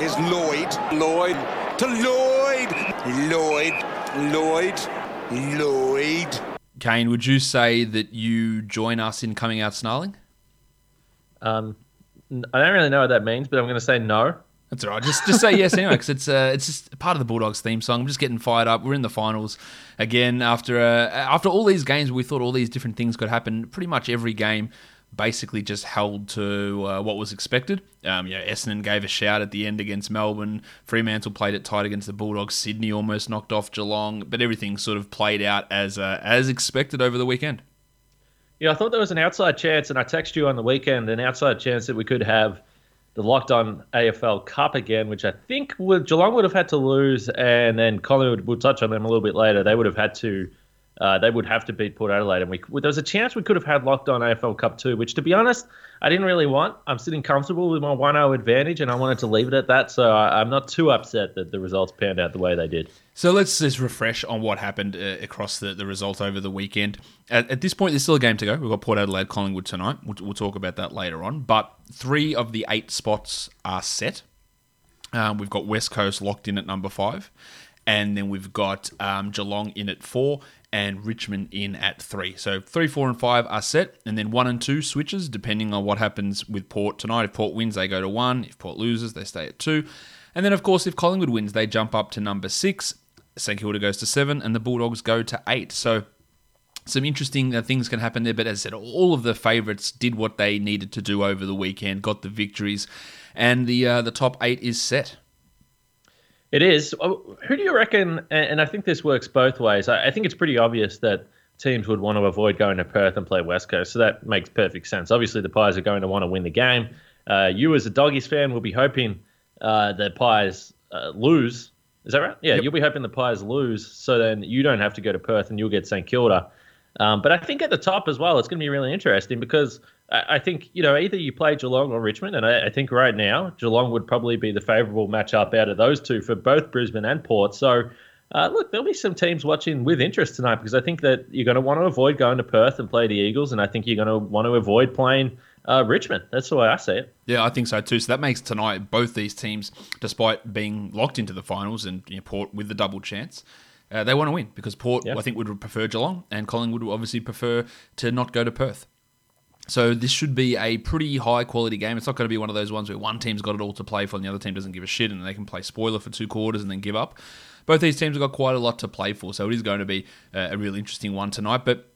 is Lloyd. Lloyd to Lloyd. Lloyd. Lloyd. Lloyd. Kane, would you say that you join us in coming out snarling? Um, I don't really know what that means, but I'm going to say no. That's all right. Just just say yes anyway, because it's uh, it's just part of the Bulldogs theme song. I'm just getting fired up. We're in the finals again after uh, after all these games. We thought all these different things could happen. Pretty much every game basically just held to uh, what was expected. Um, Essendon gave a shout at the end against Melbourne. Fremantle played it tight against the Bulldogs. Sydney almost knocked off Geelong, but everything sort of played out as uh, as expected over the weekend. Yeah, I thought there was an outside chance, and I texted you on the weekend an outside chance that we could have the locked on AFL Cup again, which I think would, Geelong would have had to lose, and then Collingwood, we'll touch on them a little bit later, they would have had to. Uh, they would have to beat Port Adelaide, and we there was a chance we could have had locked on AFL Cup too, which to be honest, I didn't really want. I'm sitting comfortable with my 1-0 advantage, and I wanted to leave it at that. So I, I'm not too upset that the results panned out the way they did. So let's just refresh on what happened uh, across the, the result over the weekend. At, at, this point, there's still a game to go. We've got Port Adelaide, Collingwood tonight. We'll, we'll talk about that later on. But three of the eight spots are set. Um, we've got West Coast locked in at number five. And then we've got um, Geelong in at four and Richmond in at three. So three, four, and five are set, and then one and two switches depending on what happens with Port tonight. If Port wins, they go to one. If Port loses, they stay at two. And then, of course, if Collingwood wins, they jump up to number six. St Kilda goes to seven, and the Bulldogs go to eight. So some interesting uh, things can happen there. But as I said, all of the favourites did what they needed to do over the weekend, got the victories, and the uh, the top eight is set. It is. Oh, who do you reckon? And I think this works both ways. I think it's pretty obvious that teams would want to avoid going to Perth and play West Coast, so that makes perfect sense. Obviously, the Pies are going to want to win the game. Uh, you, as a Doggies fan, will be hoping uh, the Pies uh, lose. Is that right? Yeah, yep. you'll be hoping the Pies lose, so then you don't have to go to Perth and you'll get St Kilda. Um, but I think at the top as well, it's going to be really interesting because I think you know either you play Geelong or Richmond, and I, I, think right now Geelong would probably be the favourable matchup out of those two for both Brisbane and Port. So, uh, look, there'll be some teams watching with interest tonight because I think that you're going to want to avoid going to Perth and play the Eagles, and I think you're going to want to avoid playing uh, Richmond. That's the way I see it. Yeah, I think so too. So that makes tonight both these teams, despite being locked into the finals and you know, Port with the double chance. Uh, they want to win because Port, I think, would prefer Geelong, and Collingwood would obviously prefer to not go to Perth. So this should be a pretty high quality game. It's not going to be one of those ones where one team's got it all to play for and the other team doesn't give a shit and they can play spoiler for two quarters and then give up. Both these teams have got quite a lot to play for, so it is going to be a really interesting one tonight. But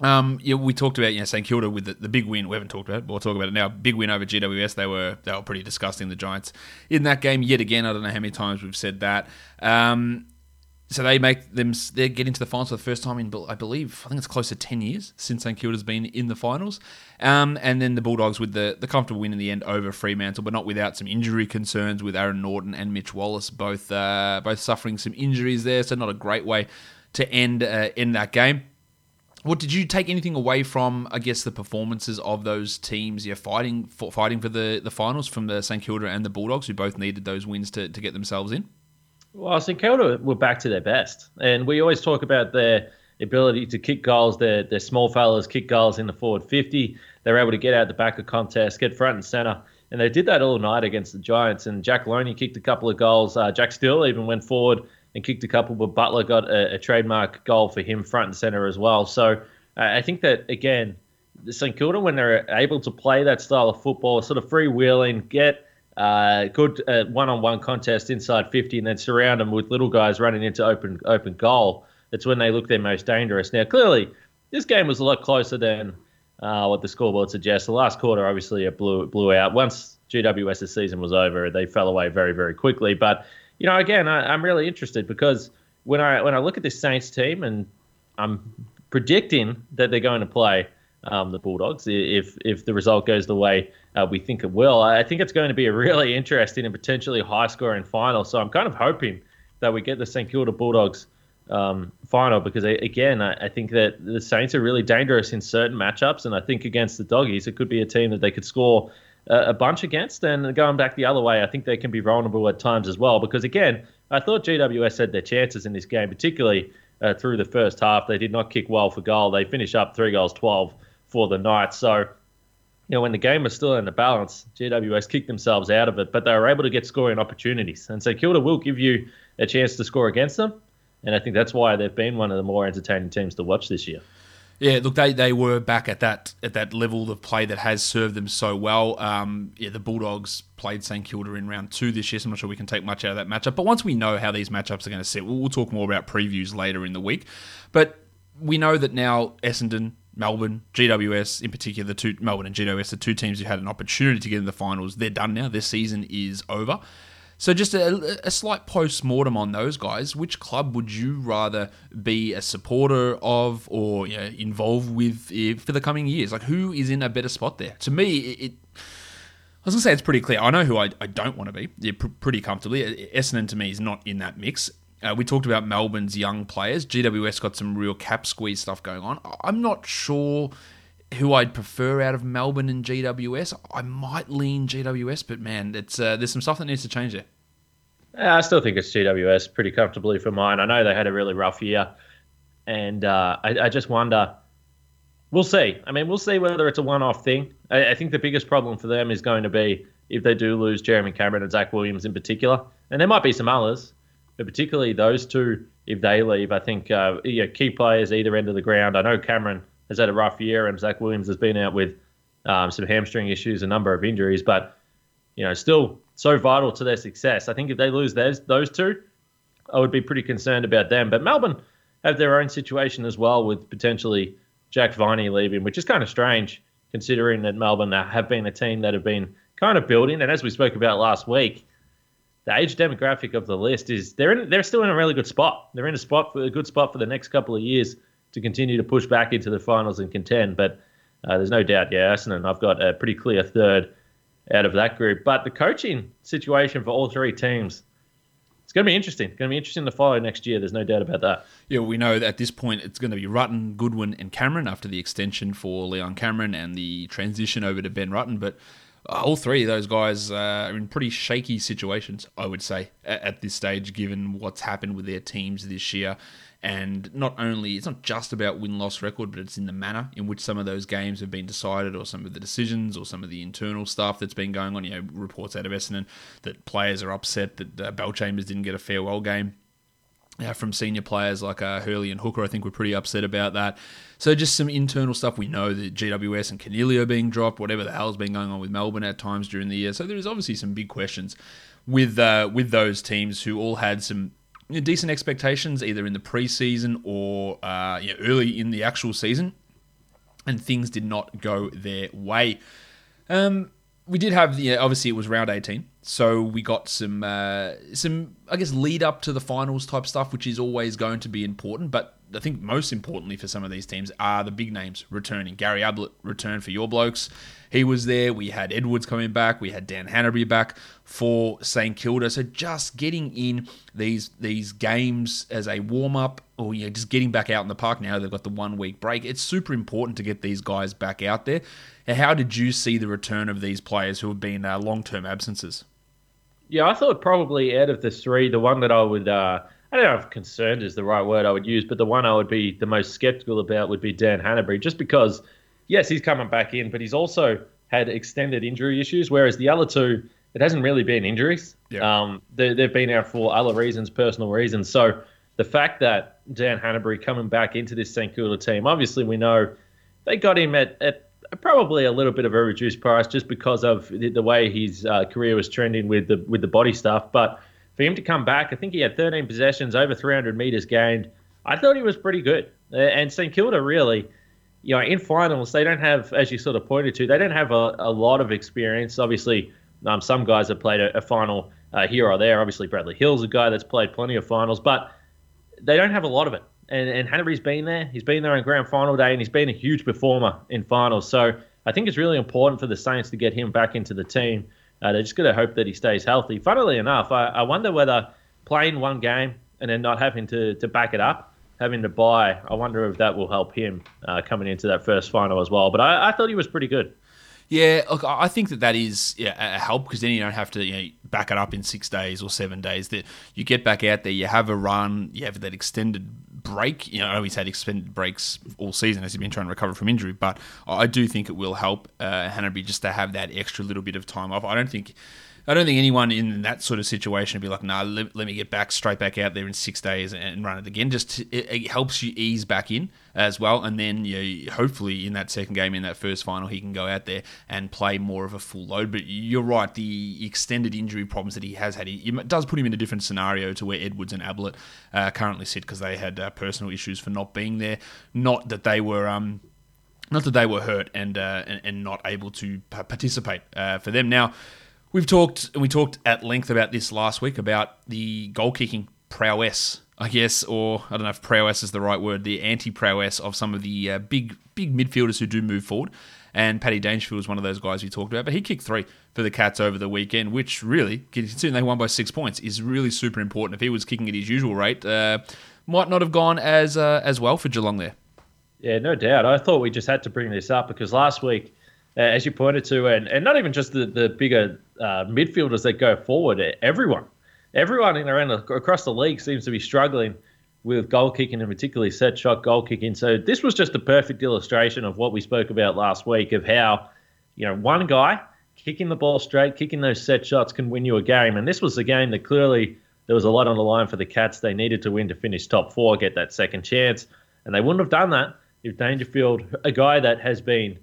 um, yeah, we talked about you know St Kilda with the, the, big win. We haven't talked about it, but we'll talk about it now. Big win over GWS. They were they were pretty disgusting. The Giants in that game yet again. I don't know how many times we've said that. Um, so they make them they get into the finals for the first time in I believe I think it's close to ten years since St Kilda's been in the finals, um, and then the Bulldogs with the, the comfortable win in the end over Fremantle, but not without some injury concerns with Aaron Naughton and Mitch Wallis both uh, both suffering some injuries there, so not a great way to end uh, end that game. What did you take anything away from? I guess the performances of those teams, yeah, fighting for, fighting for the, the finals from the St Kilda and the Bulldogs, who both needed those wins to, to get themselves in. Well, St Kilda were back to their best, and we always talk about their ability to kick goals. Their their small fellas kick goals in the forward fifty. They're able to get out the back of contests, get front and center, and they did that all night against the Giants. And Jack Lonie kicked a couple of goals. Uh, Jack Steele even went forward and kicked a couple, but Butler got a, a trademark goal for him front and center as well. So uh, I think that again, St Kilda when they're able to play that style of football, sort of freewheeling, get uh, good uh, one-on-one contest inside 50, and then surround them with little guys running into open open goal. That's when they look their most dangerous. Now, clearly, this game was a lot closer than uh, what the scoreboard suggests. The last quarter, obviously, it blew blew out. Once GWS's season was over, they fell away very very quickly. But you know, again, I, I'm really interested because when I when I look at this Saints team, and I'm predicting that they're going to play um, the Bulldogs if if the result goes the way uh, we think it will. I think it's going to be a really interesting and potentially high scoring final. So I'm kind of hoping that we get the St Kilda Bulldogs um, final because again I, I, think that the Saints are really dangerous in certain matchups, and I think against the Doggies it could be a team that they could score a, bunch against. And going back the other way, I think they can be vulnerable at times as well because again I thought GWS had their chances in this game, particularly. Uh, through the first half, they did not kick well for goal. They finish up three goals, 12 for the night. So, you know, when the game was still in the balance, GWS kicked themselves out of it, but they were able to get scoring opportunities. And St Kilda will give you a chance to score against them. And I think that's why they've been one of the more entertaining teams to watch this year. Yeah, look, they, they were back at that at that level of play that has served them so well. Um, yeah, the Bulldogs played St Kilda in round two this year, so I'm not sure we can take much out of that matchup. But once we know how these matchups are going to sit, we'll, we'll talk more about previews later in the week. But we know that now Essendon, Melbourne, GWS in particular, the two Melbourne and GWS, the two teams who had an opportunity to get in the finals, they're done now. Their season is over. So just a, a slight post mortem on those guys. Which club would you rather be a supporter of or you know, involved with for the coming years? Like who is in a better spot there? To me, it, I was gonna say it's pretty clear. I know who I, I don't want to be. Yeah, pr- pretty comfortably. Essendon to me is not in that mix. Uh, we talked about Melbourne's young players. GWS got some real cap squeeze stuff going on. I'm not sure who I'd prefer out of Melbourne and GWS. I might lean GWS, but man, it's uh, there's some stuff that needs to change there. Yeah, I still think it's GWS pretty comfortably for mine. I know they had a really rough year, and uh, I, I, just wonder. We'll see. I mean, we'll see whether it's a one-off thing. I, I think the biggest problem for them is going to be if they do lose Jeremy Cameron and Zach Williams in particular, and there might be some others but particularly those two, if they leave, I think uh, key players either end of the ground. I know Cameron has had a rough year, and Zach Williams has been out with um, some hamstring issues, a number of injuries, but you know, still so vital to their success. I think if they lose those those two, I would be pretty concerned about them. But Melbourne have their own situation as well, with potentially Jack Viney leaving, which is kind of strange considering that Melbourne have been a team that have been kind of building, and as we spoke about last week the age demographic of the list is they're in, they're still in a really good spot. They're in a spot for a good spot for the next couple of years to continue to push back into the finals and contend. But uh, there's no doubt, yeah, Essendon, I've got a pretty clear third out of that group. But the coaching situation for all three teams, it's going to be interesting. It's going to be interesting to follow next year. There's no doubt about that. Yeah, we know that at this point it's going to be Rutten, Goodwin, and Cameron after the extension for Leon Cameron and the transition over to Ben Rutten. But all three of those guys uh, are in pretty shaky situations, I would say, at, this stage, given what's happened with their teams this year. And not only, it's not just about win loss record, but it's in the manner in which some of those games have been decided, or some of the decisions, or some of the internal stuff that's been going on. You know, reports out of Essendon that players are upset that uh, Bellchambers didn't get a farewell game uh, from senior players like uh, Hurley and Hooker. I think we're pretty upset about that. So just some internal stuff. We know that GWS and Coniglio being dropped, whatever the hell's been going on with Melbourne at times during the year. So there is obviously some big questions with uh, with those teams who all had some you know, decent expectations either in the preseason or uh, you know, early in the actual season, and things did not go their way. Um, we did have the obviously it was round 18 so we got some uh, some i guess lead up to the finals type stuff which is always going to be important but i think most importantly for some of these teams are the big names returning. Gary ablett returned for your blokes. He was there. We had edwards coming back. We had dan hannebery back for st kilda. So just getting in these these games as a warm up or you know, just getting back out in the park now they've got the one week break it's super important to get these guys back out there. How did you see the return of these players who have been uh, long term absences? Yeah, I thought probably out of the three, the one that I would, uh, I don't know if concerned is the right word I would use, but the one I would be the most skeptical about would be Dan Hannebery, just because, yes, he's coming back in, but he's also had extended injury issues, whereas the other two, it hasn't really been injuries. Yeah. Um, they, they've been out for other reasons, personal reasons. So the fact that Dan Hannebery coming back into this St Kilda team, obviously we know they got him at, at probably a little bit of a reduced price just because of the, the way his uh, career was trending with the with the body stuff. But for him to come back, I think he had 13 possessions, over 300 meters gained. I thought he was pretty good. And St Kilda really, you know, in finals they don't have, as you sort of pointed to, they don't have a, a lot of experience. Obviously, um, some guys have played a, a final uh, here or there. Obviously, Bradley Hill's a guy that's played plenty of finals, but they don't have a lot of it. and, and Hannebery's been there. He's been there on grand final day, and he's been a huge performer in finals. So I think it's really important for the Saints to get him back into the team. Uh, they're just going to hope that he stays healthy. Funnily enough, I, I wonder whether playing one game and then not having to, to back it up, having to buy, I wonder if that will help him uh, coming into that first final as well. But I, I thought he was pretty good. Yeah, look, I think that that is yeah, a help because then you don't have to you know, back it up in six days or seven days. That you get back out there, you have a run, you have that extended break. You know, I know he's had extended breaks all season as he's been trying to recover from injury, but I do think it will help uh, just to have that extra little bit of time off. I don't think I don't think anyone in that sort of situation would be like, "Nah, let, let me get back straight back out there in six days and run it again." Just it, it helps you ease back in as well, and then you know, hopefully in that second game, in that first final, he can go out there and play more of a full load. But you're right, the extended injury problems that he has had, it does put him in a different scenario to where Edwards and Ablett uh, currently sit because they had uh, personal issues for not being there. Not that they were. Um, not that they were hurt and uh, and, and, not able to participate uh, for them. Now, We've talked and we talked at length about this last week about the goal kicking prowess, I guess, or I don't know if prowess is the right word, the anti prowess of some of the uh, big big midfielders who do move forward. And Paddy Dangerfield was one of those guys we talked about, but he kicked three for the Cats over the weekend, which really, considering they won by six points, is really super important. If he was kicking at his usual rate, uh, might not have gone as uh, as well for Geelong there. Yeah, no doubt. I thought we just had to bring this up because last week as you pointed to, and, and not even just the, the bigger uh, midfielders that go forward, everyone, everyone in around across the league seems to be struggling with goal kicking and particularly set shot goal kicking. So this was just a perfect illustration of what we spoke about last week of how, you know, one guy kicking the ball straight, kicking those set shots can win you a game. And this was a game that clearly there was a lot on the line for the Cats. They needed to win to finish top four, get that second chance. And they wouldn't have done that if Dangerfield, a guy that has been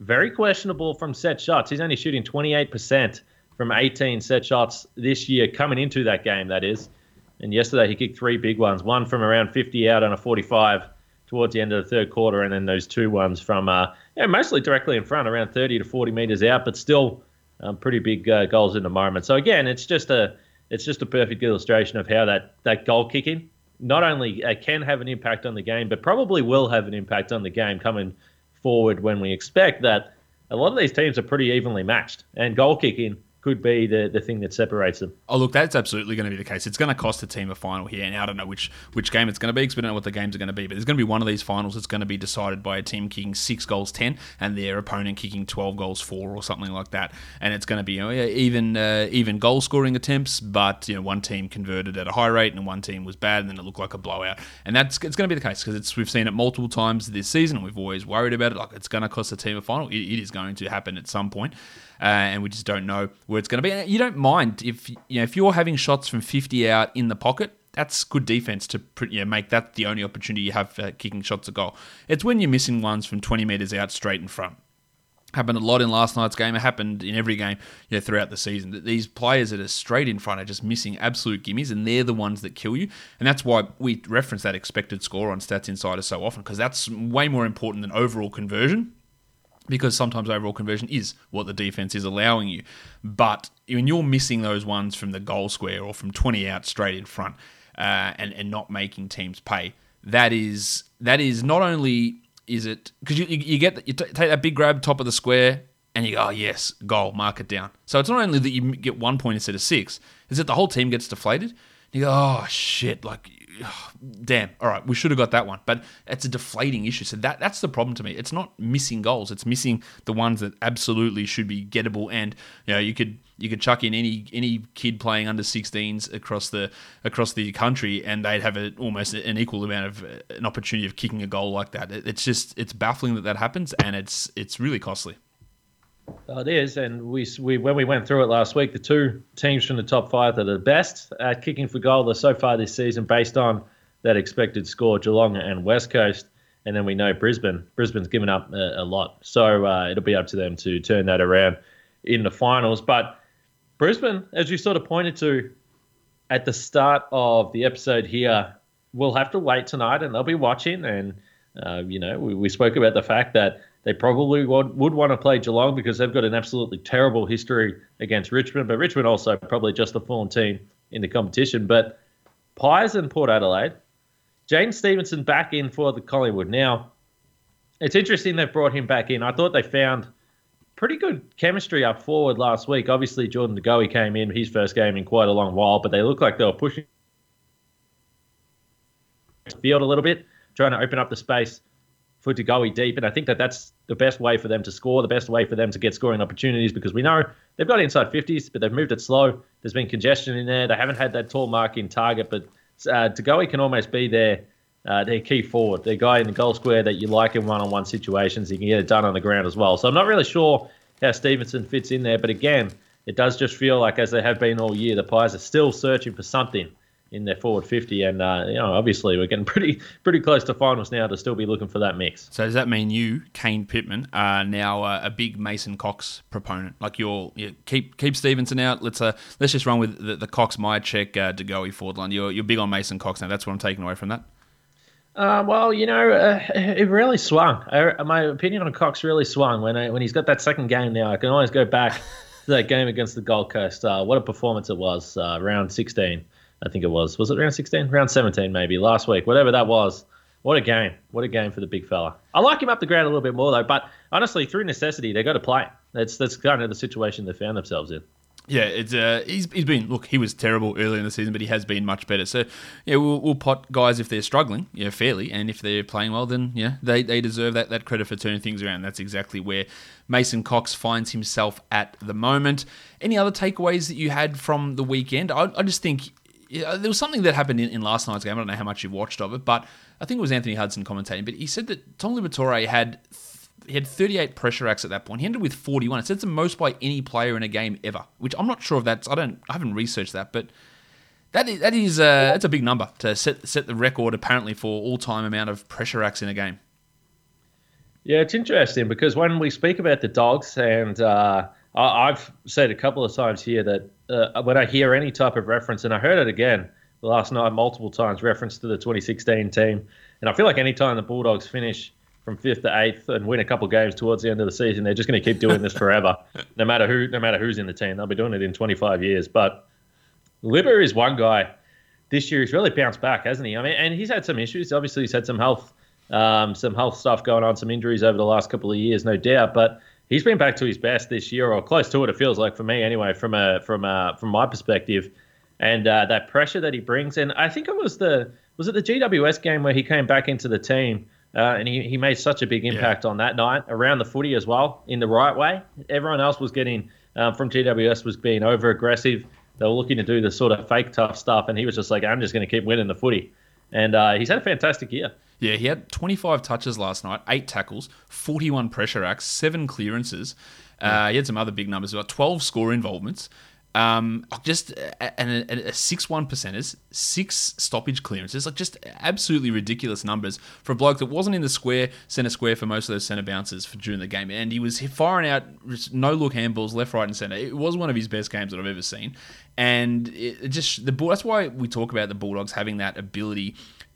very questionable from set shots. He's only shooting 28% from 18 set shots this year coming into that game, that is. And yesterday he kicked three big ones, one from around 50 out on a 45 towards the end of the third quarter, and then those two ones from uh, yeah, mostly directly in front, around 30 to 40 meters out, but still um, pretty big uh, goals in the moment. So again, it's just a it's just a perfect illustration of how that that goal kicking not only uh, can have an impact on the game, but probably will have an impact on the game coming forward when we expect that a lot of these teams are pretty evenly matched, and goal kicking could be the, the thing that separates them. Oh, look, that's absolutely going to be the case. It's going to cost a team a final here, and I don't know which which game it's going to be because we don't know what the games are going to be. But there's going to be one of these finals that's going to be decided by a team kicking six goals ten, and their opponent kicking twelve goals four or something like that. And it's going to be you know, even uh, even goal scoring attempts, but you know one team converted at a high rate and one team was bad, and then it looked like a blowout. And that's it's going to be the case because we've seen it multiple times this season, and we've always worried about it. Like it's going to cost a team a final. it, it is going to happen at some point uh, and we just don't know where it's going to be. you don't mind if you know if you're having shots from 50 out in the pocket. That's good defense to you know, make that the only opportunity you have for kicking shots at goal. It's when you're missing ones from 20 meters out straight in front happened a lot in last night's game. It happened in every game you know, throughout the season. That these players that are straight in front are just missing absolute gimmies, and they're the ones that kill you. And that's why we reference that expected score on Stats Insider so often, because that's way more important than overall conversion because sometimes overall conversion is what the defense is allowing you. But when you're missing those ones from the goal square or from 20 out straight in front uh, and, and not making teams pay, that is that is not only is it because you, you, get you t- take that big grab top of the square and you go oh yes goal mark it down. So it's not only that you get one point instead of six, is that the whole team gets deflated. You go oh shit like damn, all right, we should have got that one. But it's a deflating issue. So that that's the problem to me. It's not missing goals. It's missing the ones that absolutely should be gettable. And you know, you could you could chuck in any any kid playing under 16s across the across the country, and they'd have a, almost an equal amount of an opportunity of kicking a goal like that. It's just it's baffling that that happens, and it's it's really costly. Oh, it is, and we, we when we went through it last week, the two teams from the top five that are best at kicking for goal so far this season, based on that expected score, Geelong and West Coast, and then we know Brisbane. Brisbane's given up a, a lot, so uh, it'll be up to them to turn that around in the finals. But Brisbane, as you sort of pointed to at the start of the episode here, we'll have to wait tonight, and they'll be watching. And uh, you know, we, we spoke about the fact that they probably would, would want to play Geelong because they've got an absolutely terrible history against Richmond, but Richmond also probably just the form team in the competition. But Pies and Port Adelaide, Jaidyn Stephenson back in for the Collingwood. Now, it's interesting they've brought him back in. I thought they found pretty good chemistry up forward last week. Obviously, Jordan De Goey came in his first game in quite a long while, but they looked like they were pushing field a little bit, trying to open up the space Goey deep. And I think that that's the best way for them to score, the best way for them to get scoring opportunities because we know they've got inside 50s, but they've moved it slow. There's been congestion in there. They haven't had that tall mark in target, but uh, De can almost be their uh, their key forward, their guy in the goal square that you like in one-on-one situations. He can get it done on the ground as well. So I'm not really sure how Stephenson fits in there, but again, it does just feel like as they have been all year, the Pies are still searching for something in their forward 50 and uh, you know obviously we're getting pretty pretty close to finals now to still be looking for that mix. So does that mean you Kane Pittman are now uh, a big Mason Cox proponent? Like you're you keep keep Stephenson out. Let's uh let's just run with the, the Cox Mihocek uh, Goey forward line you're, you're big on Mason Cox now. That's what I'm taking away from that. Uh, well, you know, uh, it really swung. Uh, my opinion on Cox really swung when I, when he's got that second game now. I can always go back to that game against the Gold Coast. Uh, what a performance it was, uh, round 16, I think it was. Was it round 16? Round 17, maybe, last week, whatever that was. What a game. What a game for the big fella. I like him up the ground a little bit more, though, but honestly, through necessity, they got to play. That's, that's kind of the situation they found themselves in. Yeah, it's uh, he's he's been look. He was terrible early in the season, but he has been much better. So yeah, we'll, we'll pot guys if they're struggling, yeah, fairly, and if they're playing well, then yeah, they, they deserve that that credit for turning things around. That's exactly where Mason Cox finds himself at the moment. Any other takeaways that you had from the weekend? I, I just think yeah, there was something that happened in, in last night's game. I don't know how much you've watched of it, but I think it was Anthony Hudson commentating. But he said that Tom Liberatore had he had 38 pressure acts at that point. He ended with 41. It said it's the most by any player in a game ever, which I'm not sure if that's. I don't. I haven't researched that, but that is that is uh, that's a big number to set set the record apparently for all time amount of pressure acts in a game. Yeah, it's interesting because when we speak about the dogs, and uh, I've said a couple of times here that uh, when I hear any type of reference, and I heard it again last night multiple times, reference to the 2016 team, and I feel like anytime the Bulldogs finish from fifth to eighth and win a couple games towards the end of the season. They're just going to keep doing this forever, no matter who, no matter who's in the team. They'll be doing it in 25 years. But Libber is one guy this year. He's really bounced back, hasn't he? I mean, and he's had some issues. Obviously, he's had some health, um, some health stuff going on, some injuries over the last couple of years, no doubt. But he's been back to his best this year, or close to it. It feels like for me, anyway, from a from a from my perspective. And uh, that pressure that he brings, and I think it was the was it the GWS game where he came back into the team uh, and he, he made such a big impact yeah. on that night around the footy as well in the right way. Everyone else was getting um, from GWS was being over aggressive. They were looking to do the sort of fake tough stuff, and he was just like, "I'm just going to keep winning the footy." And uh, he's had a fantastic year. Yeah, he had 25 touches last night, eight tackles, 41 pressure acts, seven clearances. Uh, he had some other big numbers, about 12 score involvements. Um, just and a, a six-one percenters, six stoppage clearances, like just absolutely ridiculous numbers for a bloke that wasn't in the square, centre square for most of those centre bounces for, during the game, and he was firing out no look handballs left, right, and centre. It was one of his best games that I've ever seen, and it just the that's why we talk about the Bulldogs having that ability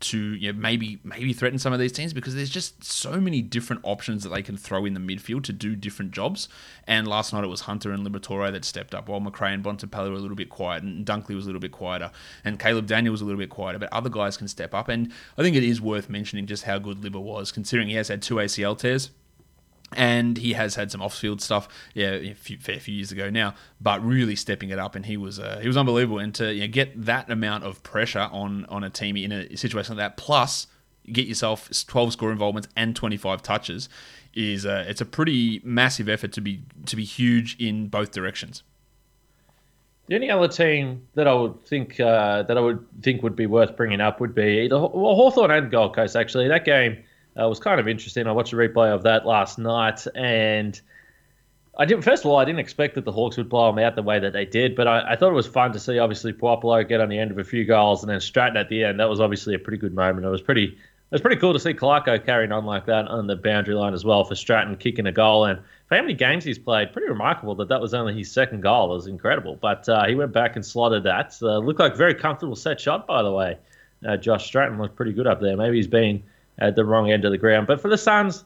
to you know, maybe maybe threaten some of these teams because there's just so many different options that they can throw in the midfield to do different jobs. And last night it was Hunter and Liberatore that stepped up, while Macrae and Bontempelli were a little bit quiet, and Dunkley was a little bit quieter, and Caleb Daniel was a little bit quieter. But other guys can step up, and I think it is worth mentioning just how good Libba was, considering he has had two ACL tears and he has had some off-field stuff, yeah, a few, fair few years ago now, but really stepping it up, and he was uh, he was unbelievable. And to you know, get that amount of pressure on on a team in a situation like that, plus get yourself 12 score involvements and 25 touches, is uh, it's a pretty massive effort to be to be huge in both directions. The only other team that I would think uh, that I would think would be worth bringing up would be either well, Hawthorn and Gold Coast. Actually, that game uh, was kind of interesting. I watched a replay of that last night, and I didn't. First of all, I didn't expect that the Hawks would blow them out the way that they did, but I, I thought it was fun to see. Obviously, Puopolo get on the end of a few goals, and then Stratton at the end. That was obviously a pretty good moment. It was pretty. It was pretty cool to see Clarko carrying on like that on the boundary line as well for Stratton kicking a goal. And for how many games he's played, pretty remarkable that that was only his second goal. It was incredible. But uh, he went back and slotted that. Uh, looked like a very comfortable set shot, by the way. Uh, Josh Stratton looked pretty good up there. Maybe he's been at the wrong end of the ground. But for the Suns,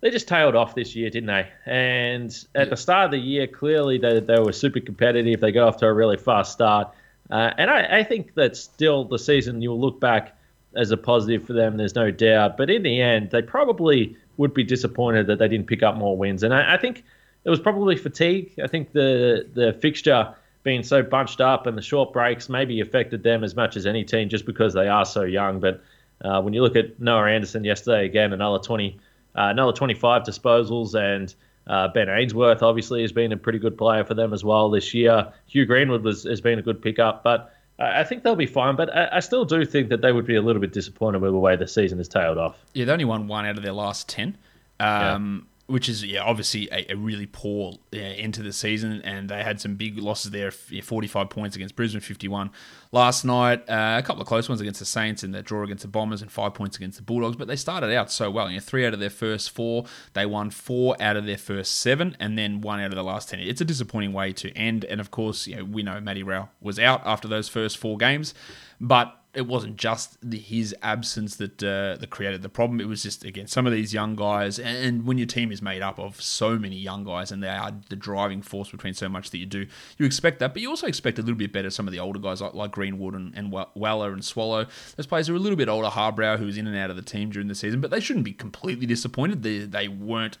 they just tailed off this year, didn't they? And at yeah. the start of the year, clearly they, they were super competitive. They got off to a really fast start. Uh, and I, I, think that still the season, you'll look back as a positive for them. There's no doubt. But in the end, they probably would be disappointed that they didn't pick up more wins. And I, I think it was probably fatigue. I think the the fixture being so bunched up and the short breaks maybe affected them as much as any team just because they are so young. But uh, when you look at Noah Anderson yesterday, again another 20, uh, another 25 disposals, and uh, Ben Ainsworth obviously has been a pretty good player for them as well this year. Hugh Greenwood was, has been a good pickup, but I think they'll be fine, but I, I, still do think that they would be a little bit disappointed with the way the season has tailed off. Yeah, they only won one out of their last ten. Um, which is yeah, obviously a, a really poor uh, end to the season, and they had some big losses there. 45 points against Brisbane, 51 last night. Uh, a couple of close ones against the Saints and that draw against the Bombers, and five points against the Bulldogs. But they started out so well. You know, three out of their first four, they won four out of their first seven, and then one out of the last ten. It's a disappointing way to end. And of course, you know, we know Matty Rowell was out after those first four games, but it wasn't just the, his absence that uh, that created the problem. It was just again some of these young guys, and when your team is made up of so many young guys, and they are the driving force between so much that you do, you expect that, but you also expect a little bit better. Some of the older guys like, like Greenwood and, and Weller and Swallow, those players are a little bit older. Harbrow, who was in and out of the team during the season, but they shouldn't be completely disappointed. They they weren't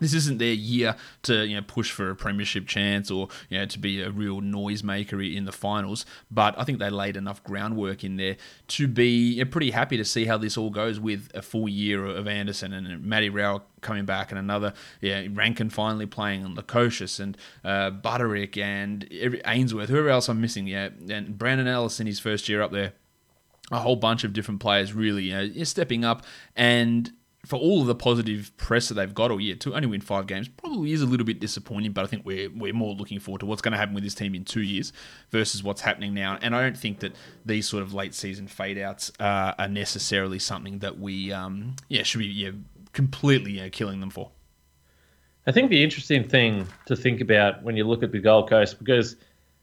this isn't their year to you know push for a premiership chance or you know to be a real noisemaker in the finals. But I think they laid enough groundwork in there to be pretty happy to see how this all goes with a full year of Anderson and Matty Rowell coming back and another yeah Rankine finally playing and Lukosius and uh, Butterick and Ainsworth whoever else I'm missing yeah and Brandon Ellis in his first year up there a whole bunch of different players really you know, stepping up and for all of the positive press that they've got all year, to only win five games probably is a little bit disappointing. But I think we're we're more looking forward to what's going to happen with this team in two years versus what's happening now. And I don't think that these sort of late season fade outs uh, are necessarily something that we um, yeah should be yeah completely yeah, killing them for. I think the interesting thing to think about when you look at the Gold Coast because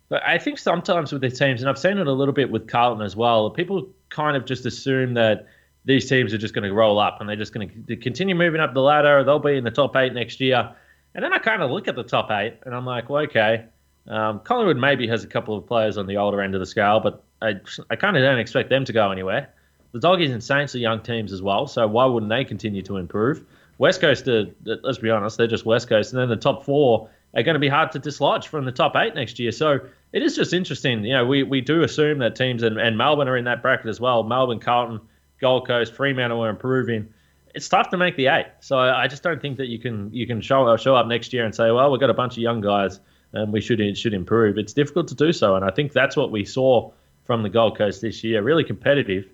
I think sometimes with their teams, and I've seen it a little bit with Carlton as well, people kind of just assume that these teams are just going to roll up and they're just going to continue moving up the ladder. They'll be in the top eight next year. And then I kind of look at the top eight and I'm like, well, okay, um, Collingwood maybe has a couple of players on the older end of the scale, but I, I kind of don't expect them to go anywhere. The Doggies and Saints are young teams as well, so why wouldn't they continue to improve? West Coast, are, let's be honest, they're just West Coast, and then the top four are going to be hard to dislodge from the top eight next year. So it is just interesting. You know, we, we do assume that teams, and, and Melbourne are in that bracket as well. Melbourne, Carlton, Gold Coast, Fremantle are improving. It's tough to make the eight, so I just don't think that you can you can show show up next year and say, well, we've got a bunch of young guys and we should should improve. It's difficult to do so, and I think that's what we saw from the Gold Coast this year. Really competitive.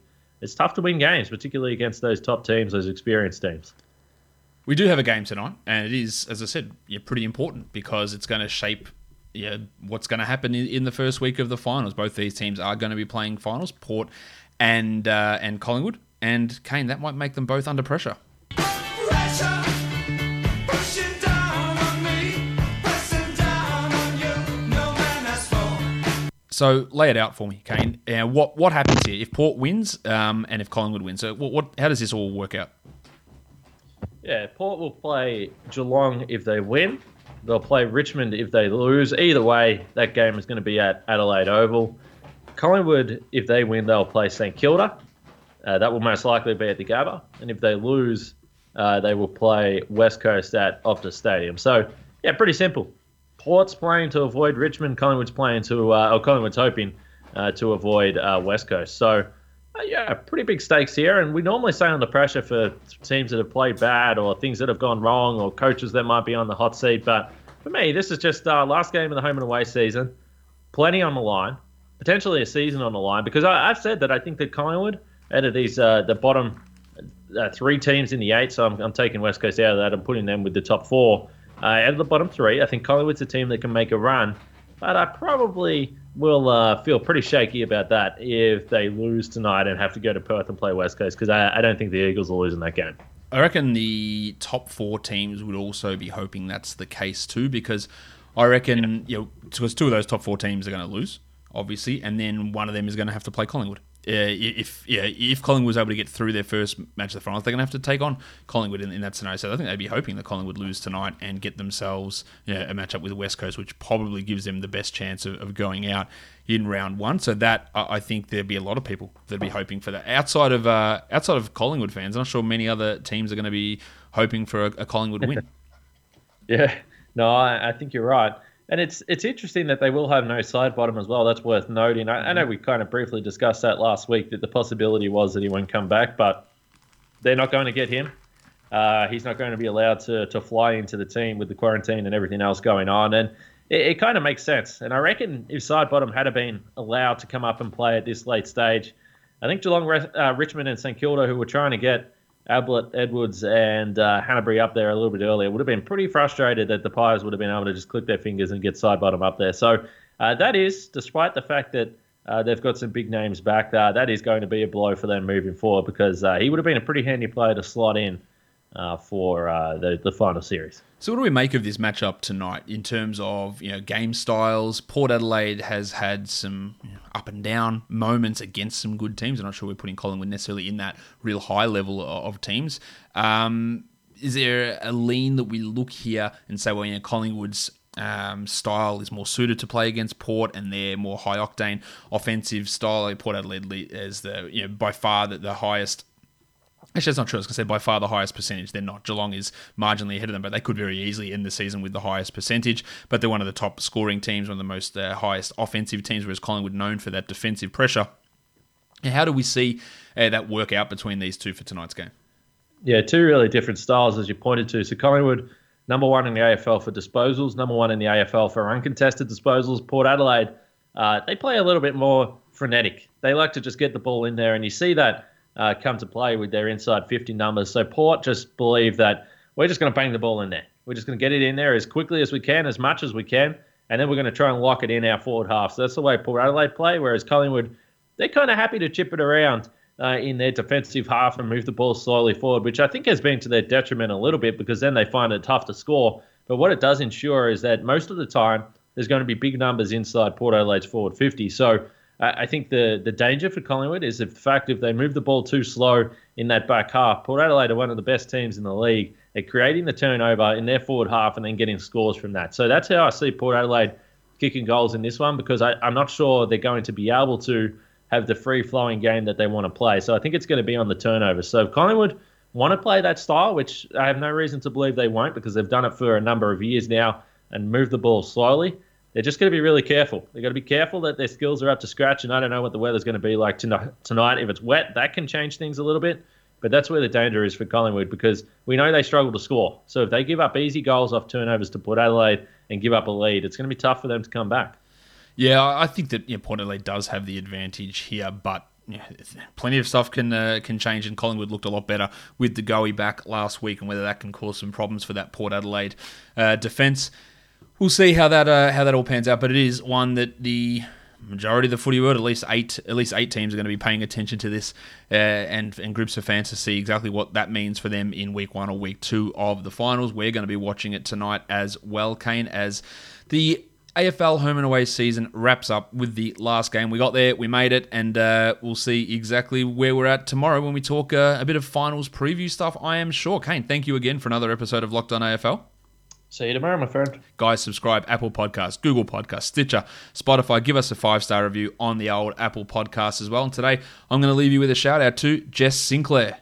It's tough to win games, particularly against those top teams, those experienced teams. We do have a game tonight, and it is, as I said, pretty important because it's going to shape yeah, what's going to happen in, in the first week of the finals. Both these teams are going to be playing finals. Port and uh, and Collingwood and Kane. That might make them both under pressure. So lay it out for me, Kane. Uh, what what happens here if Port wins um, and if Collingwood wins? So what, what how does this all work out? Yeah, Port will play Geelong if they win. They'll play Richmond if they lose. Either way, that game is going to be at Adelaide Oval. Collingwood, if they win, they'll play St Kilda. Uh, that will most likely be at the Gabba. And if they lose, uh, they will play West Coast at Optus Stadium. So, yeah, pretty simple. Port's playing to avoid Richmond. Collingwood's playing to, uh, or Collingwood's hoping uh, to avoid uh, West Coast. So, uh, yeah, pretty big stakes here. And we normally say under pressure for teams that have played bad or things that have gone wrong or coaches that might be on the hot seat. But for me, this is just last game of the home and away season. Plenty on the line potentially a season on the line because I, have said that I think that Collingwood out of these uh, the bottom uh, three teams in the eight, so I'm, I'm, taking West Coast out of that and putting them with the top four. Uh, out of the bottom three, I think Collingwood's a team that can make a run, but I probably will uh, feel pretty shaky about that if they lose tonight and have to go to Perth and play West Coast because I, I don't think the Eagles are losing that game. I reckon the top four teams would also be hoping that's the case too, because I reckon you know because two of those top four teams are going to lose obviously, and then one of them is going to have to play Collingwood. uh, if yeah, if Collingwood was able to get through their first match of the finals, they're going to have to take on Collingwood in, in, that scenario. So I think they'd be hoping that Collingwood lose tonight and get themselves know, a matchup with the West Coast, which probably gives them the best chance of, of going out in round one. So that I think there'd be a lot of people that'd be hoping for that. Outside of uh, outside of Collingwood fans, I'm not sure many other teams are going to be hoping for a, a Collingwood win. yeah, no, I, I think you're right. And it's it's interesting that they will have no Sidebottom as well. That's worth noting. I, I, know we kind of briefly discussed that last week that the possibility was that he won't come back, but they're not going to get him. Uh, he's not going to be allowed to, to fly into the team with the quarantine and everything else going on. And it, it kind of makes sense. And I reckon if Sidebottom had been allowed to come up and play at this late stage, I think Geelong, uh, Richmond, and St Kilda, who were trying to get Ablett, Edwards, and uh, Hannebery up there a little bit earlier would have been pretty frustrated that the Pies would have been able to just click their fingers and get Sidebottom up there. So uh, that is, despite the fact that uh, they've got some big names back there, that is going to be a blow for them moving forward because uh, he would have been a pretty handy player to slot in uh, for uh, the, the final series. So, what do we make of this matchup tonight in terms of you know game styles? Port Adelaide has had some up and down moments against some good teams. I'm not sure we're putting Collingwood necessarily in that real high level of teams. Um, is there a lean that we look here and say, well, you know, Collingwood's um, style is more suited to play against Port, and their more high octane offensive style. Port Adelaide is the you know by far the, the highest Actually, that's not true. I was going to say by far the highest percentage. They're not. Geelong is marginally ahead of them, but they could very easily end the season with the highest percentage. But they're one of the top scoring teams, one of the most uh, highest offensive teams, whereas Collingwood known for that defensive pressure. how do we see uh, that work out between these two for tonight's game? Yeah, two really different styles, as you pointed to. So Collingwood, number one in the AFL for disposals, number one in the AFL for uncontested disposals. Port Adelaide, uh, they play a little bit more frenetic. They like to just get the ball in there, and you see that uh, come to play with their inside 50 numbers. So Port just believe that we're just going to bang the ball in there. We're just going to get it in there as quickly as we can, as much as we can, and then we're going to try and lock it in our forward half. So that's the way Port Adelaide play, whereas Collingwood, they're kind of happy to chip it around uh, in their defensive half and move the ball slowly forward, which I think has been to their detriment a little bit because then they find it tough to score. But what it does ensure is that most of the time, there's going to be big numbers inside Port Adelaide's forward 50. So I think the the danger for Collingwood is the fact if they move the ball too slow in that back half. Port Adelaide are one of the best teams in the league. They're creating the turnover in their forward half and then getting scores from that. So that's how I see Port Adelaide kicking goals in this one because I, I'm not sure they're going to be able to have the free flowing game that they want to play. So I think it's going to be on the turnover. So if Collingwood want to play that style, which I have no reason to believe they won't because they've done it for a number of years now and move the ball slowly they're just going to be really careful. They've got to be careful that their skills are up to scratch. And I don't know what the weather's going to be like tonight. If it's wet, that can change things a little bit. But that's where the danger is for Collingwood because we know they struggle to score. So if they give up easy goals off turnovers to Port Adelaide and give up a lead, it's going to be tough for them to come back. Yeah, I think that you know, Port Adelaide does have the advantage here, but yeah, plenty of stuff can uh, can change, and Collingwood looked a lot better with De Goey back last week, and whether that can cause some problems for that Port Adelaide uh, defence we'll see how that uh, how that all pans out. But it is one that the majority of the footy world, at least eight, at least eight teams, are going to be paying attention to this, uh, and and groups of fans to see exactly what that means for them in week one or week two of the finals. We're going to be watching it tonight as well, Kane, as the AFL home and away season wraps up with the last game. We got there, we made it, and uh, we'll see exactly where we're at tomorrow when we talk uh, a bit of finals preview stuff. I am sure. Kane, thank you again for another episode of Locked On AFL. See you tomorrow, my friend. Guys, subscribe Apple Podcast, Google Podcast, Stitcher, Spotify. Give us a five star review on the old Apple Podcast as well. And today, I'm going to leave you with a shout out to Jess Sinclair.